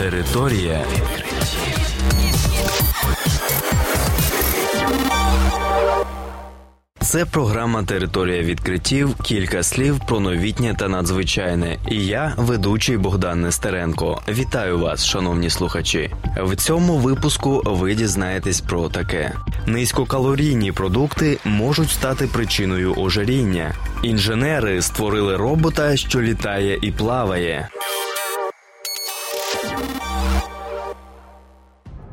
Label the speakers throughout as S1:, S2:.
S1: Територія Це програма Територія відкриттів. Кілька слів про новітнє та надзвичайне. І я, ведучий Богдан Нестеренко. Вітаю вас, шановні слухачі. В цьому випуску ви дізнаєтесь про таке: низькокалорійні продукти можуть стати причиною ожиріння. Інженери створили робота, що літає і плаває.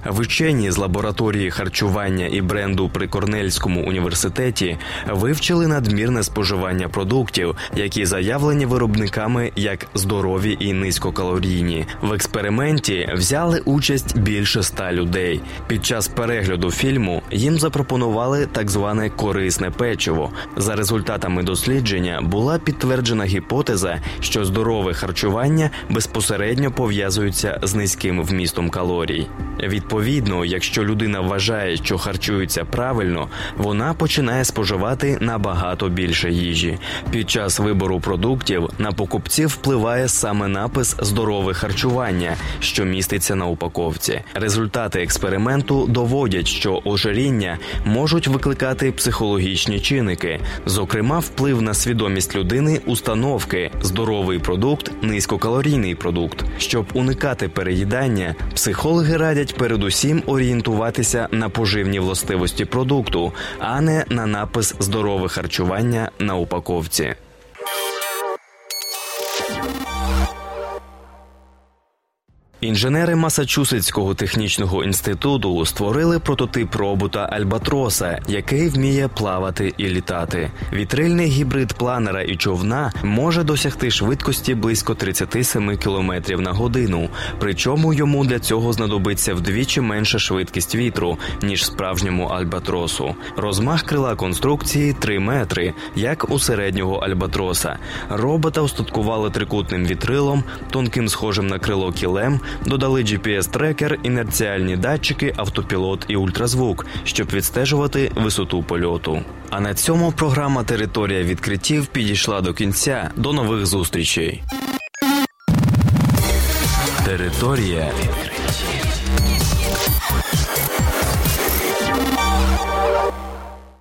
S1: Вчені з лабораторії харчування і бренду при Корнельському університеті вивчили надмірне споживання продуктів, які заявлені виробниками як здорові і низькокалорійні. В експерименті взяли участь більше ста людей. Під час перегляду фільму їм запропонували так зване корисне печиво. За результатами дослідження була підтверджена гіпотеза, що здорове харчування безпосередньо пов'язується з низьким вмістом калорій. Відповідно, якщо людина вважає, що харчується правильно, вона починає споживати набагато більше їжі. Під час вибору продуктів на покупців впливає саме напис здорове харчування, що міститься на упаковці. Результати експерименту доводять, що ожиріння можуть викликати психологічні чинники, зокрема, вплив на свідомість людини, установки, здоровий продукт, низькокалорійний продукт. Щоб уникати переїдання, психологи радять передусім орієнтуватися на поживні властивості продукту, а не на напис здорове харчування на упаковці. Інженери Масачусетського технічного інституту створили прототип робота Альбатроса, який вміє плавати і літати. Вітрильний гібрид планера і човна може досягти швидкості близько 37 км на годину. Причому йому для цього знадобиться вдвічі менша швидкість вітру ніж справжньому альбатросу. Розмах крила конструкції 3 метри, як у середнього альбатроса. Робота устаткували трикутним вітрилом, тонким схожим на крило кілем. Додали GPS-трекер, інерціальні датчики, автопілот і ультразвук, щоб відстежувати висоту польоту. А на цьому програма Територія відкриттів підійшла до кінця. До нових зустрічей. Територія відкриттів.